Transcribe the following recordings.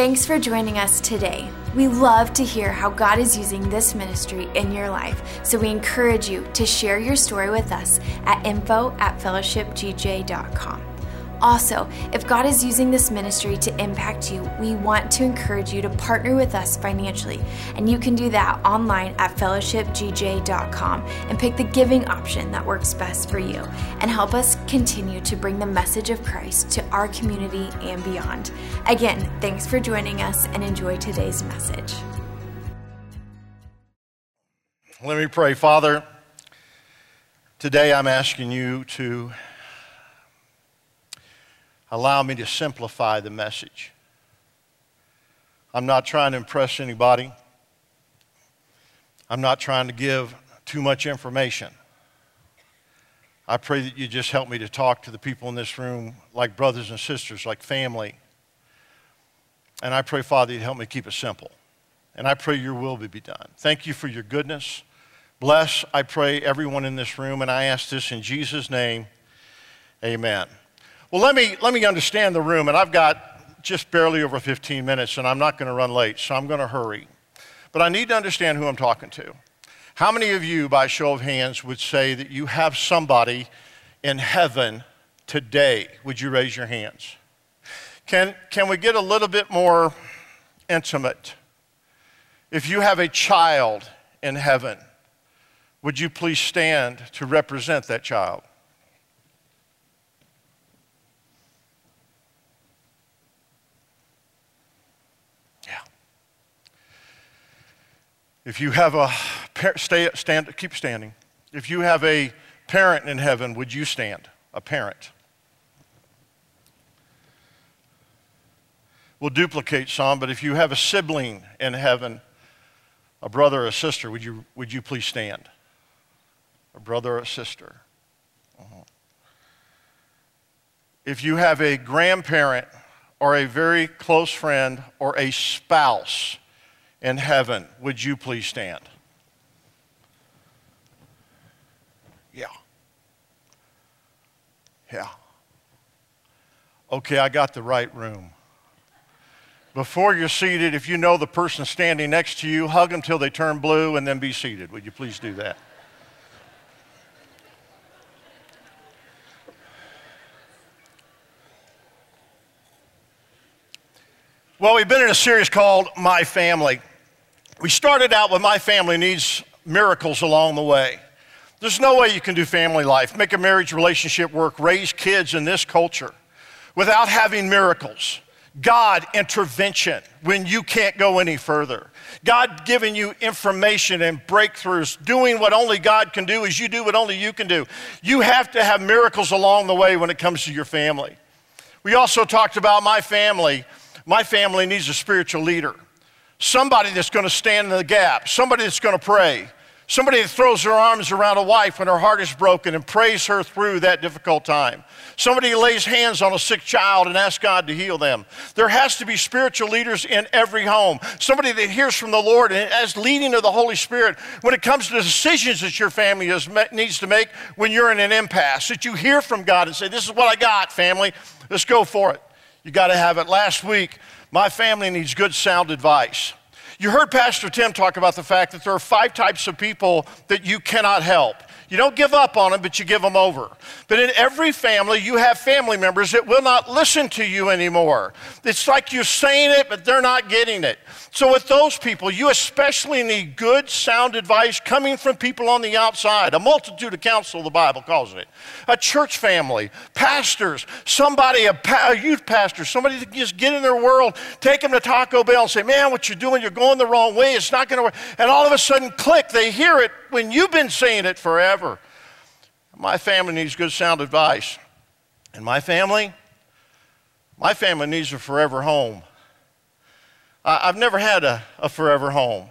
Thanks for joining us today. We love to hear how God is using this ministry in your life, so we encourage you to share your story with us at info at fellowshipgj.com. Also, if God is using this ministry to impact you, we want to encourage you to partner with us financially. And you can do that online at fellowshipgj.com and pick the giving option that works best for you and help us continue to bring the message of Christ to our community and beyond. Again, thanks for joining us and enjoy today's message. Let me pray. Father, today I'm asking you to allow me to simplify the message. I'm not trying to impress anybody. I'm not trying to give too much information. I pray that you just help me to talk to the people in this room like brothers and sisters, like family. And I pray, Father, you help me keep it simple. And I pray your will be done. Thank you for your goodness. Bless, I pray, everyone in this room. And I ask this in Jesus' name. Amen. Well, let me, let me understand the room, and I've got just barely over 15 minutes, and I'm not going to run late, so I'm going to hurry. But I need to understand who I'm talking to. How many of you, by show of hands, would say that you have somebody in heaven today? Would you raise your hands? Can, can we get a little bit more intimate? If you have a child in heaven, would you please stand to represent that child? If you have a stay, stand, keep standing. If you have a parent in heaven, would you stand? A parent. We'll duplicate some, but if you have a sibling in heaven, a brother or a sister, would you, would you please stand? A brother or a sister. Uh-huh. If you have a grandparent or a very close friend or a spouse in heaven, would you please stand? Yeah. Yeah. Okay, I got the right room. Before you're seated, if you know the person standing next to you, hug them till they turn blue and then be seated. Would you please do that? Well, we've been in a series called My Family. We started out with my family needs miracles along the way. There's no way you can do family life, make a marriage relationship work, raise kids in this culture without having miracles. God intervention when you can't go any further. God giving you information and breakthroughs, doing what only God can do as you do what only you can do. You have to have miracles along the way when it comes to your family. We also talked about my family. My family needs a spiritual leader somebody that's going to stand in the gap, somebody that's going to pray, somebody that throws their arms around a wife when her heart is broken and prays her through that difficult time, somebody lays hands on a sick child and asks God to heal them. There has to be spiritual leaders in every home, somebody that hears from the Lord and as leading of the Holy Spirit when it comes to decisions that your family is, needs to make when you're in an impasse, that you hear from God and say, This is what I got, family, let's go for it. You got to have it. Last week, my family needs good sound advice. You heard Pastor Tim talk about the fact that there are five types of people that you cannot help. You don't give up on them, but you give them over. But in every family, you have family members that will not listen to you anymore. It's like you're saying it, but they're not getting it. So, with those people, you especially need good, sound advice coming from people on the outside. A multitude of counsel, the Bible calls it. A church family, pastors, somebody, a, pa- a youth pastor, somebody that just get in their world, take them to Taco Bell and say, Man, what you're doing, you're going the wrong way. It's not going to work. And all of a sudden, click, they hear it when you've been saying it forever. My family needs good sound advice. And my family, my family needs a forever home. I, have never had a, a forever home.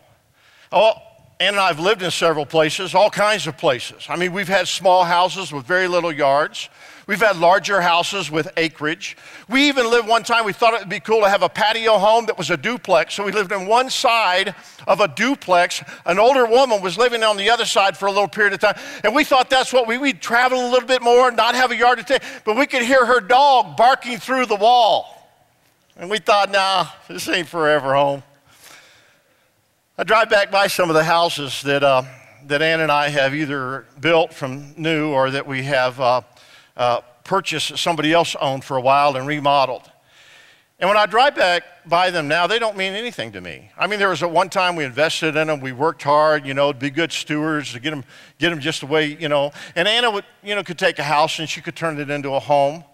Oh, Ann and I have lived in several places, all kinds of places. I mean, we've had small houses with very little yards. We've had larger houses with acreage. We even lived one time, we thought it would be cool to have a patio home that was a duplex. So we lived in one side of a duplex. An older woman was living on the other side for a little period of time. And we thought that's what we, we'd travel a little bit more, not have a yard to take, but we could hear her dog barking through the wall. And we thought, nah, this ain't forever home. I drive back by some of the houses that, uh, that Ann and I have either built from new or that we have uh, uh, purchased somebody else owned for a while and remodeled. And when I drive back by them now, they don't mean anything to me. I mean, there was at one time we invested in them, we worked hard, you know, to be good stewards, to get them, get them just the way, you know. And Anna would, you know, could take a house and she could turn it into a home.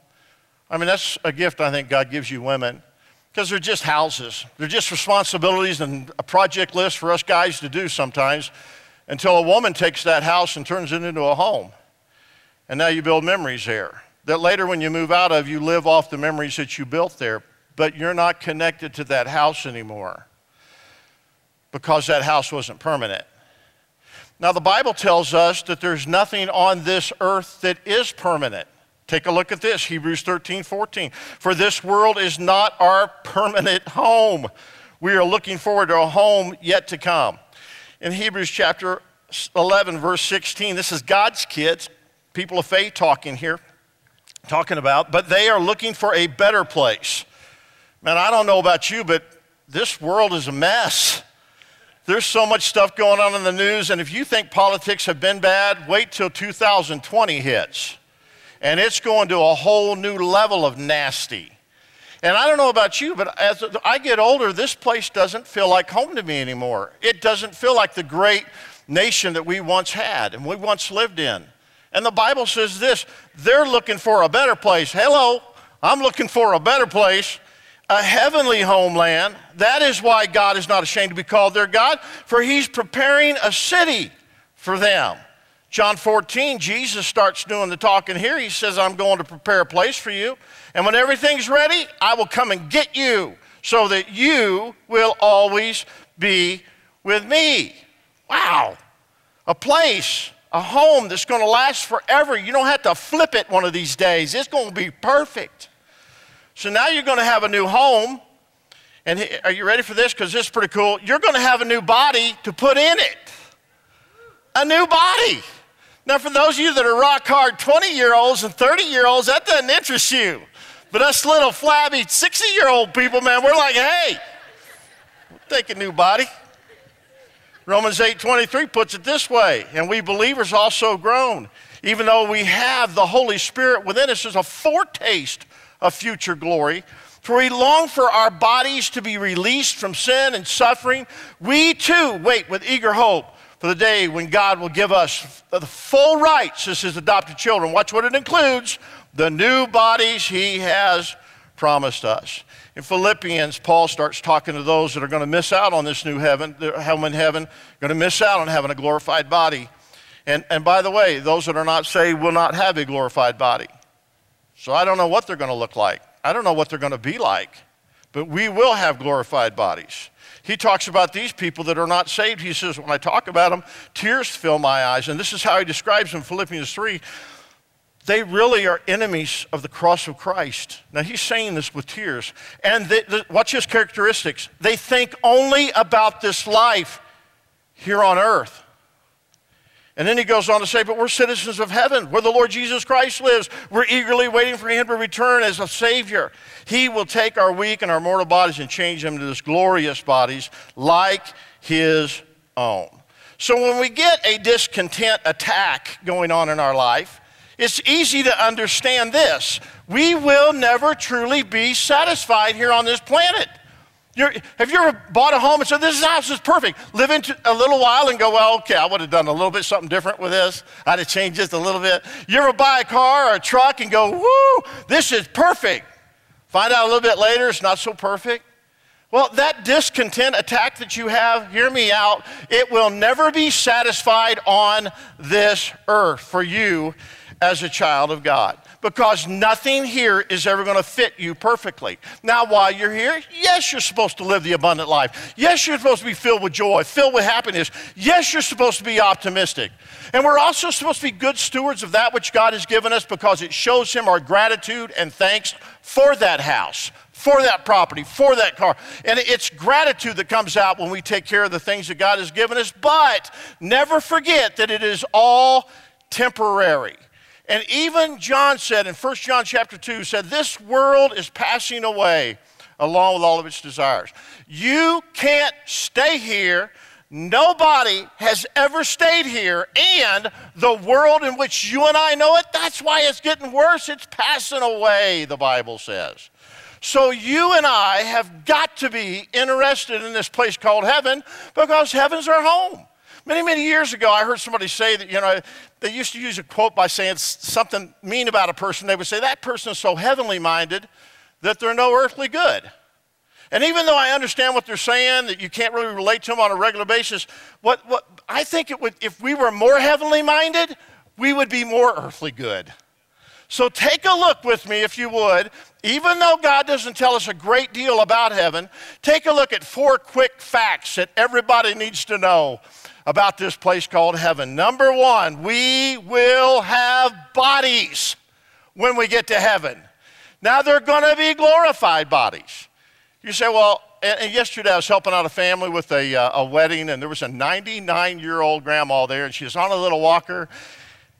I mean, that's a gift I think God gives you women because they're just houses. They're just responsibilities and a project list for us guys to do sometimes until a woman takes that house and turns it into a home. And now you build memories there. That later, when you move out of, you live off the memories that you built there but you're not connected to that house anymore because that house wasn't permanent. Now, the Bible tells us that there's nothing on this earth that is permanent. Take a look at this Hebrews 13, 14. For this world is not our permanent home. We are looking forward to a home yet to come. In Hebrews chapter 11, verse 16, this is God's kids, people of faith talking here, talking about, but they are looking for a better place. Man, I don't know about you, but this world is a mess. There's so much stuff going on in the news, and if you think politics have been bad, wait till 2020 hits. And it's going to a whole new level of nasty. And I don't know about you, but as I get older, this place doesn't feel like home to me anymore. It doesn't feel like the great nation that we once had and we once lived in. And the Bible says this they're looking for a better place. Hello, I'm looking for a better place a heavenly homeland. That is why God is not ashamed to be called their God, for he's preparing a city for them. John 14, Jesus starts doing the talking here. He says, I'm going to prepare a place for you. And when everything's ready, I will come and get you so that you will always be with me. Wow. A place, a home that's going to last forever. You don't have to flip it one of these days, it's going to be perfect. So now you're going to have a new home. And are you ready for this? Because this is pretty cool. You're going to have a new body to put in it. A new body. Now, for those of you that are rock hard 20 year olds and 30 year olds, that doesn't interest you. But us little flabby 60 year old people, man, we're like, hey, we'll take a new body. Romans 8:23 puts it this way, and we believers also groan, even though we have the Holy Spirit within us as a foretaste of future glory. For we long for our bodies to be released from sin and suffering. We too wait with eager hope for the day when God will give us the full rights as his adopted children. Watch what it includes the new bodies he has promised us. In Philippians, Paul starts talking to those that are going to miss out on this new heaven, home in heaven, going to miss out on having a glorified body. And, and by the way, those that are not saved will not have a glorified body. So I don't know what they're going to look like. I don't know what they're going to be like. But we will have glorified bodies. He talks about these people that are not saved. He says, when I talk about them, tears fill my eyes. And this is how he describes them Philippians 3. They really are enemies of the cross of Christ. Now, he's saying this with tears. And they, the, watch his characteristics. They think only about this life here on earth. And then he goes on to say, But we're citizens of heaven, where the Lord Jesus Christ lives. We're eagerly waiting for him to return as a Savior. He will take our weak and our mortal bodies and change them to his glorious bodies like his own. So when we get a discontent attack going on in our life, it's easy to understand this. We will never truly be satisfied here on this planet. You're, have you ever bought a home and said, This house is perfect? Live in a little while and go, Well, okay, I would have done a little bit something different with this. I'd have changed just a little bit. You ever buy a car or a truck and go, Woo, this is perfect? Find out a little bit later it's not so perfect. Well, that discontent attack that you have, hear me out, it will never be satisfied on this earth for you as a child of God because nothing here is ever going to fit you perfectly. Now, while you're here, yes, you're supposed to live the abundant life. Yes, you're supposed to be filled with joy, filled with happiness. Yes, you're supposed to be optimistic. And we're also supposed to be good stewards of that which God has given us because it shows Him our gratitude and thanks for that house, for that property, for that car. And it's gratitude that comes out when we take care of the things that God has given us. But never forget that it is all temporary. And even John said in 1 John chapter 2 said this world is passing away. along with all of its desires. You can't stay here. Nobody has ever stayed here. And the world in which you and I know it, that's why it's getting worse. It's passing away, the Bible says. So you and I have got to be interested in this place called heaven because heaven's our home. Many, many years ago, I heard somebody say that, you know, they used to use a quote by saying something mean about a person. They would say, that person is so heavenly minded that they're no earthly good. And even though I understand what they're saying, that you can't really relate to them on a regular basis, what, what I think it would, if we were more heavenly minded, we would be more earthly good. So take a look with me, if you would. Even though God doesn't tell us a great deal about heaven, take a look at four quick facts that everybody needs to know about this place called heaven. Number one, we will have bodies when we get to heaven. Now, they're going to be glorified bodies. You say, well, and, yesterday I was helping out a family with a, uh, a wedding, and there was a 99 year old grandma there, and she was on a little walker,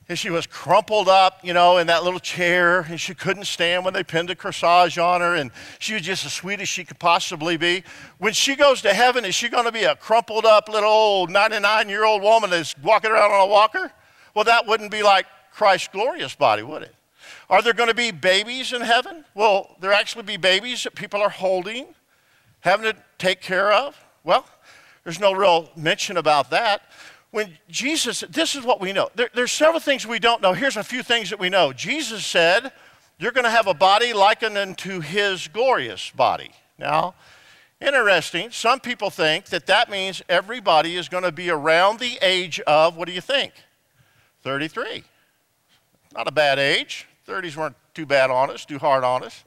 and she was crumpled up, you know, in that little chair, and she couldn't stand when they pinned a corsage on her, and she was just as sweet as she could possibly be. When she goes to heaven, is she going to be a crumpled up little old 99 year old woman that's walking around on a walker? Well, that wouldn't be like Christ's glorious body, would it? Are there going to be babies in heaven? Will there actually be babies that people are holding, having to take care of? Well, there's no real mention about that when Jesus, this is what we know. There, there's several things we don't know. Here's a few things that we know. Jesus said, You're going to have a body likened unto his glorious body. Now, interesting, some people think that that means everybody is going to be around the age of, what do you think? 33. Not a bad age. 30s weren't too bad on us, too hard on us.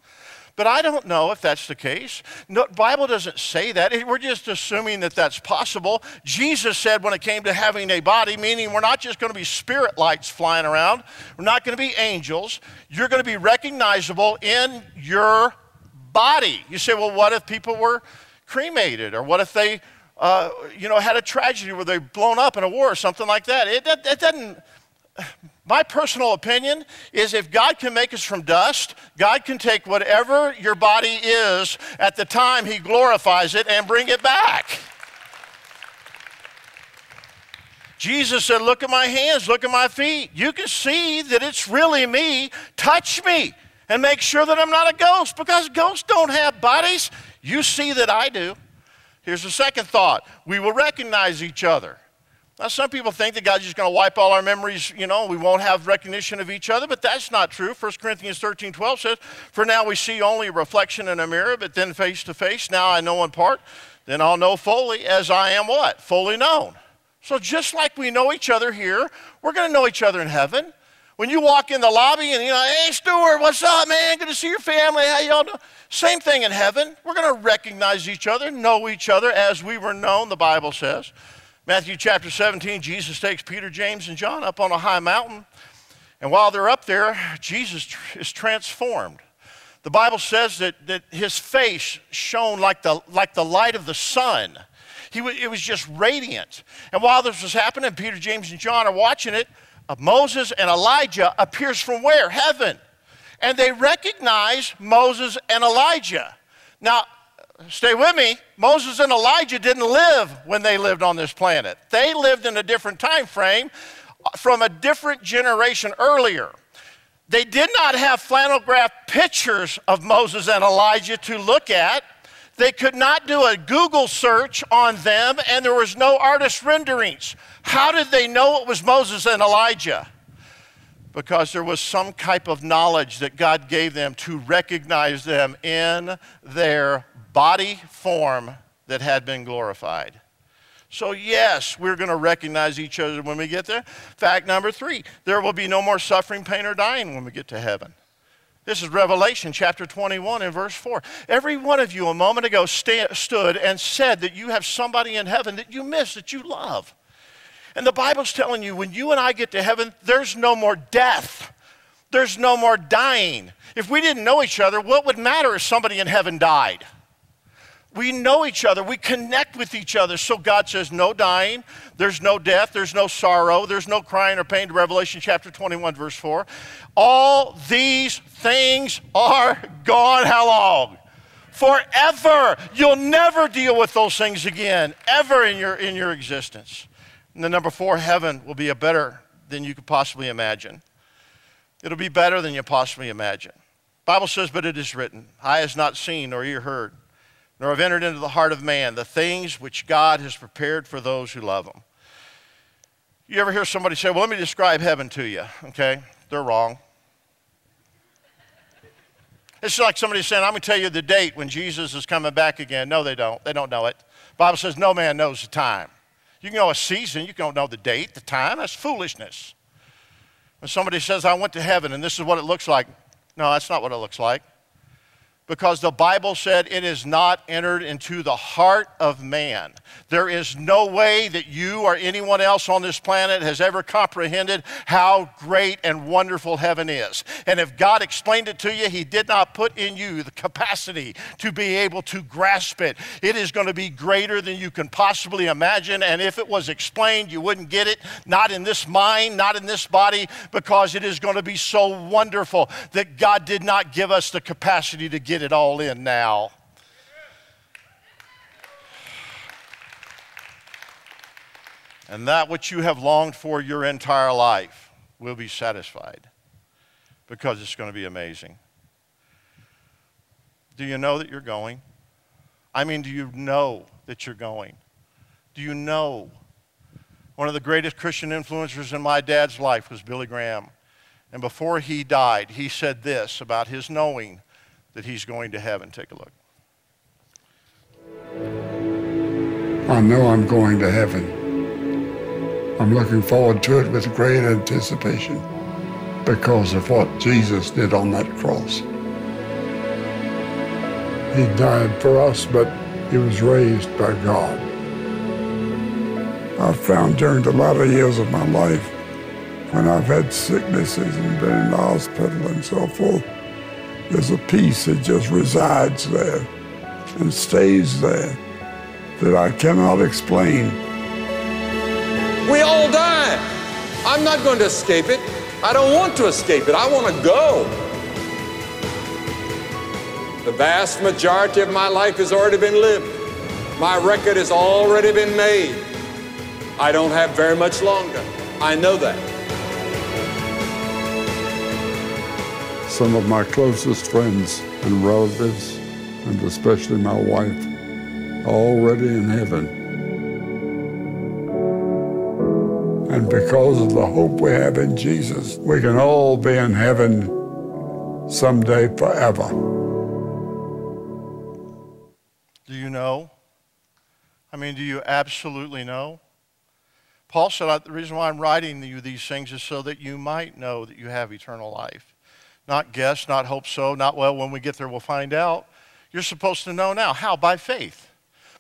But I don't know if that's the case. No, Bible doesn't say that. We're just assuming that that's possible. Jesus said when it came to having a body, meaning we're not just going to be spirit lights flying around, we're not going to be angels. You're going to be recognizable in your body. You say, well, what if people were cremated? Or what if they, uh, you know, had a tragedy where they're blown up in a war or something like that? It, it, it doesn't my personal opinion is if God can make us from dust, God can take whatever your body is at the time He glorifies it and bring it back. Jesus said, Look at my hands, look at my feet. You can see that it's really me. Touch me and make sure that I'm not a ghost because ghosts don't have bodies. You see that I do. Here's the second thought we will recognize each other. Now, some people think that God's just going to wipe all our memories, you know, we won't have recognition of each other, but that's not true. 1 Corinthians 13 12 says, For now we see only a reflection in a mirror, but then face to face. Now I know in part, then I'll know fully as I am what? Fully known. So just like we know each other here, we're going to know each other in heaven. When you walk in the lobby and you know, hey Stuart, what's up, man? Good to see your family. How y'all doing? Same thing in heaven. We're going to recognize each other, know each other as we were known, the Bible says. Matthew chapter 17, Jesus takes Peter, James, and John up on a high mountain. And while they're up there, Jesus is transformed. The Bible says that, that his face shone like the, like the light of the sun. He it was just radiant. And while this was happening, Peter, James, and John are watching it. Uh, Moses and Elijah appears from where? Heaven. And they recognize Moses and Elijah. Now, stay with me, Moses and Elijah didn't live when they lived on this planet. They lived in a different time frame uh, from a different generation earlier. They did not have flannel graph pictures of Moses and Elijah to look at. They could not do a Google search on them, and there was no artist renderings. How did they know it was Moses and Elijah? Because there was some type of knowledge that God gave them to recognize them in their body form that had been glorified. So, yes, we're going to recognize each other when we get there. Fact number three there will be no more suffering, pain, or dying when we get to heaven. This is Revelation chapter 21 and verse 4. Every one of you a moment ago st- stood and said that you have somebody in heaven that you miss, that you love. And the Bible's telling you when you and I get to heaven, there's no more death, there's no more dying. If we didn't know each other, what would matter if somebody in heaven died? We know each other. We connect with each other. So God says, no dying, there's no death, there's no sorrow, there's no crying or pain. Revelation chapter 21, verse 4. All these things are gone how long? forever. You'll never deal with those things again, ever in your, in your existence. And then number four, heaven will be a better than you could possibly imagine. It'll be better than you possibly imagine. Bible says, but it is written, eye has not seen nor ear heard, nor have entered into the heart of man the things which God has prepared for those who love him. You ever hear somebody say, well, let me describe heaven to you, okay? They're wrong. It's like somebody saying, I'm going to tell you the date when Jesus is coming back again. No, they don't. They don't know it. Bible says no man knows the time. You can know a season, you don't know the date, the time. That's foolishness. When somebody says, I went to heaven and this is what it looks like, no, that's not what it looks like. Because the Bible said it is not entered into the heart of man. There is no way that you or anyone else on this planet has ever comprehended how great and wonderful heaven is. And if God explained it to you, He did not put in you the capacity to be able to grasp it. It is going to be greater than you can possibly imagine. And if it was explained, you wouldn't get it, not in this mind, not in this body, because it is going to be so wonderful that God did not give us the capacity to get get it all in now. And that which you have longed for your entire life will be satisfied because it's going to be amazing. Do you know that you're going? I mean, do you know that you're going? Do you know? One of the greatest Christian influencers in my dad's life was Billy Graham. And before he died, he said this about his knowing that he's going to heaven. Take a look. I know I'm going to heaven. I'm looking forward to it with great anticipation because of what Jesus did on that cross. He died for us, but he was raised by God. I've found during the latter years of my life, when I've had sicknesses and been in the hospital and so forth, there's a peace that just resides there and stays there that I cannot explain. We all die. I'm not going to escape it. I don't want to escape it. I want to go. The vast majority of my life has already been lived. My record has already been made. I don't have very much longer. I know that. Some of my closest friends and relatives, and especially my wife, are already in heaven. And because of the hope we have in Jesus, we can all be in heaven someday forever. Do you know? I mean, do you absolutely know? Paul said, The reason why I'm writing you these things is so that you might know that you have eternal life. Not guess, not hope so, not well, when we get there we'll find out. You're supposed to know now. How? By faith.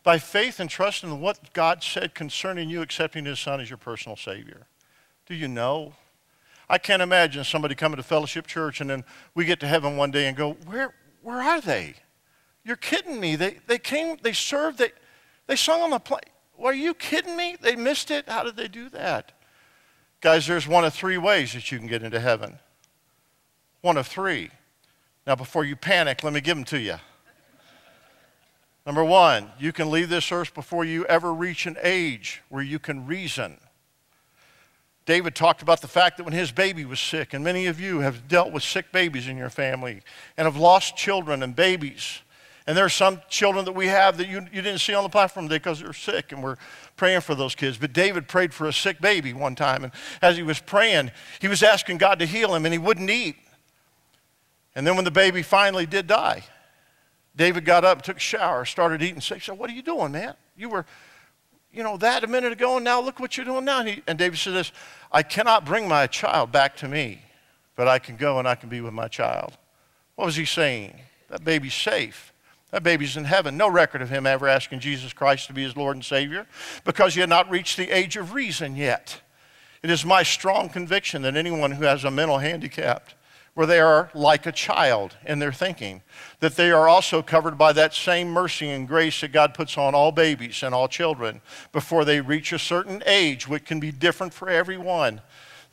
By faith and trust in what God said concerning you accepting His Son as your personal Savior. Do you know? I can't imagine somebody coming to Fellowship Church and then we get to heaven one day and go, Where, where are they? You're kidding me. They, they came, they served, they, they sung on the plane. Are you kidding me? They missed it? How did they do that? Guys, there's one of three ways that you can get into heaven. One of three. Now, before you panic, let me give them to you. Number one, you can leave this earth before you ever reach an age where you can reason. David talked about the fact that when his baby was sick, and many of you have dealt with sick babies in your family and have lost children and babies. And there are some children that we have that you, you didn't see on the platform today because they're sick, and we're praying for those kids. But David prayed for a sick baby one time, and as he was praying, he was asking God to heal him, and he wouldn't eat. And then when the baby finally did die, David got up, took a shower, started eating. So said, What are you doing, man? You were, you know, that a minute ago, and now look what you're doing now. And, he, and David said this I cannot bring my child back to me, but I can go and I can be with my child. What was he saying? That baby's safe. That baby's in heaven. No record of him ever asking Jesus Christ to be his Lord and Savior because he had not reached the age of reason yet. It is my strong conviction that anyone who has a mental handicap where they are like a child in their thinking, that they are also covered by that same mercy and grace that God puts on all babies and all children before they reach a certain age, which can be different for everyone,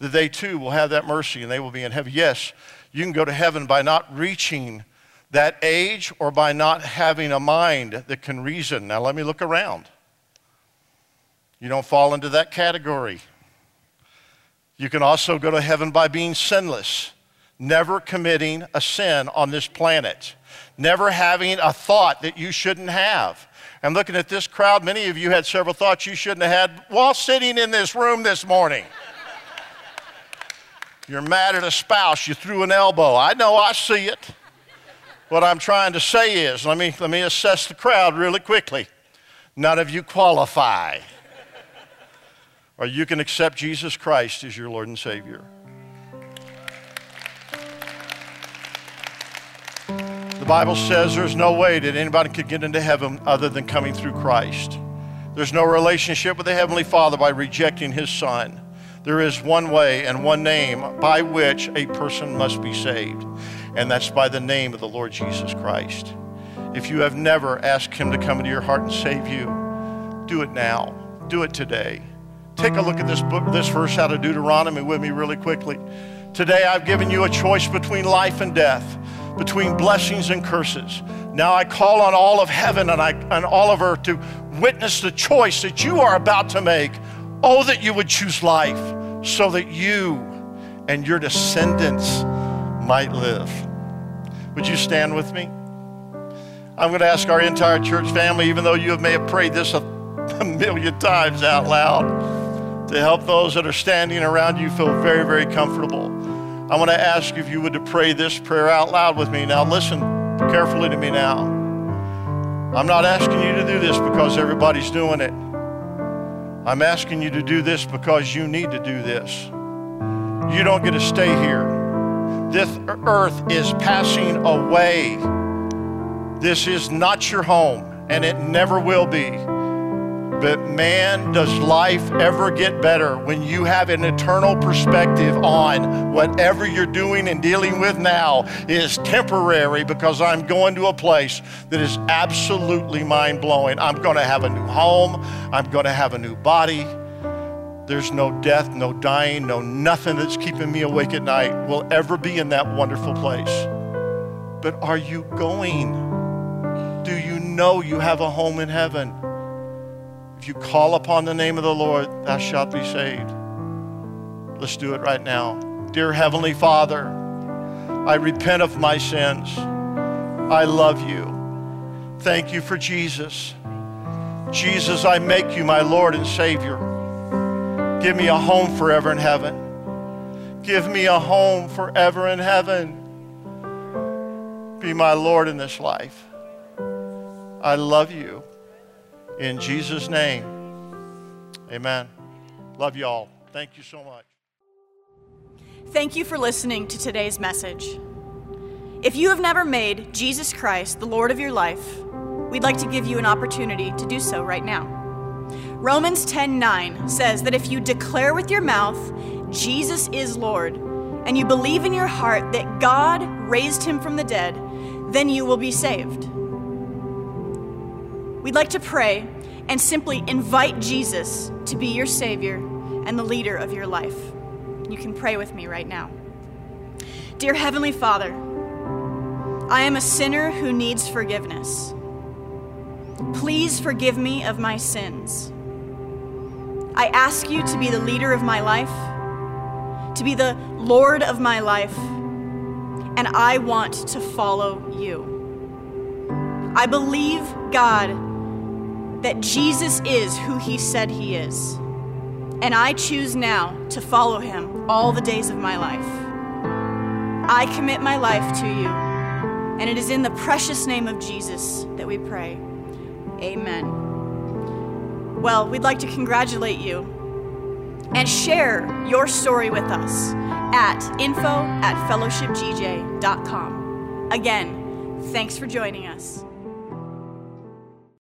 that they too will have that mercy and they will be in heaven. Yes, you can go to heaven by not reaching that age or by not having a mind that can reason. Now, let me look around. You don't fall into that category. You can also go to heaven by being sinless, never committing a sin on this planet, never having a thought that you shouldn't have. And looking at this crowd, many of you had several thoughts you shouldn't have had while sitting in this room this morning. You're mad at a spouse, you threw an elbow. I know, I see it. What I'm trying to say is let me, let me assess the crowd really quickly. None of you qualify. or you can accept Jesus Christ as your Lord and Savior. Bible says there's no way that anybody could get into heaven other than coming through Christ. There's no relationship with the Heavenly Father by rejecting His Son. There is one way and one name by which a person must be saved and that's by the name of the Lord Jesus Christ. If you have never asked Him to come into your heart and save you, do it now. Do it today. Take a look at this book, this verse out of Deuteronomy with me really quickly. Today I've given you a choice between life and death, between blessings and curses. Now I call on all of heaven and, I, and all of earth to witness the choice that you are about to make. Oh, that you would choose life so that you and your descendants might live. Would you stand with me? I'm going to ask our entire church family, even though you may have prayed this a, a million times out loud, to help those that are standing around you feel very, very comfortable. I want to ask if you would to pray this prayer out loud with me. Now, listen carefully to me now. I'm not asking you to do this because everybody's doing it. I'm asking you to do this because you need to do this. You don't get to stay here. This earth is passing away. This is not your home, and it never will be. But man, does life ever get better when you have an eternal perspective on whatever you're doing and dealing with now is temporary because I'm going to a place that is absolutely mind blowing. I'm going to have a new home, I'm going to have a new body. There's no death, no dying, no nothing that's keeping me awake at night will ever be in that wonderful place. But are you going? Do you know you have a home in heaven? If you call upon the name of the Lord, thou shalt be saved. Let's do it right now. Dear Heavenly Father, I repent of my sins. I love you. Thank you for Jesus. Jesus, I make you my Lord and Savior. Give me a home forever in heaven. Give me a home forever in heaven. Be my Lord in this life. I love you. In Jesus' name, amen. Love you all. Thank you so much. Thank you for listening to today's message. If you have never made Jesus Christ the Lord of your life, we'd like to give you an opportunity to do so right now. Romans 10:9 says that if you declare with your mouth Jesus is Lord and you believe in your heart that God raised him from the dead, then you will be saved. We'd like to pray and simply invite Jesus to be your savior and the leader of your life. You can pray with me right now. Dear heavenly Father, I am a sinner who needs forgiveness. Please forgive me of my sins. I ask you to be the leader of my life, to be the Lord of my life, and I want to follow you. I believe, God, that Jesus is who he said he is, and I choose now to follow him all the days of my life. I commit my life to you, and it is in the precious name of Jesus that we pray. Amen. Well, we'd like to congratulate you and share your story with us at info at fellowshipgj.com. Again, thanks for joining us.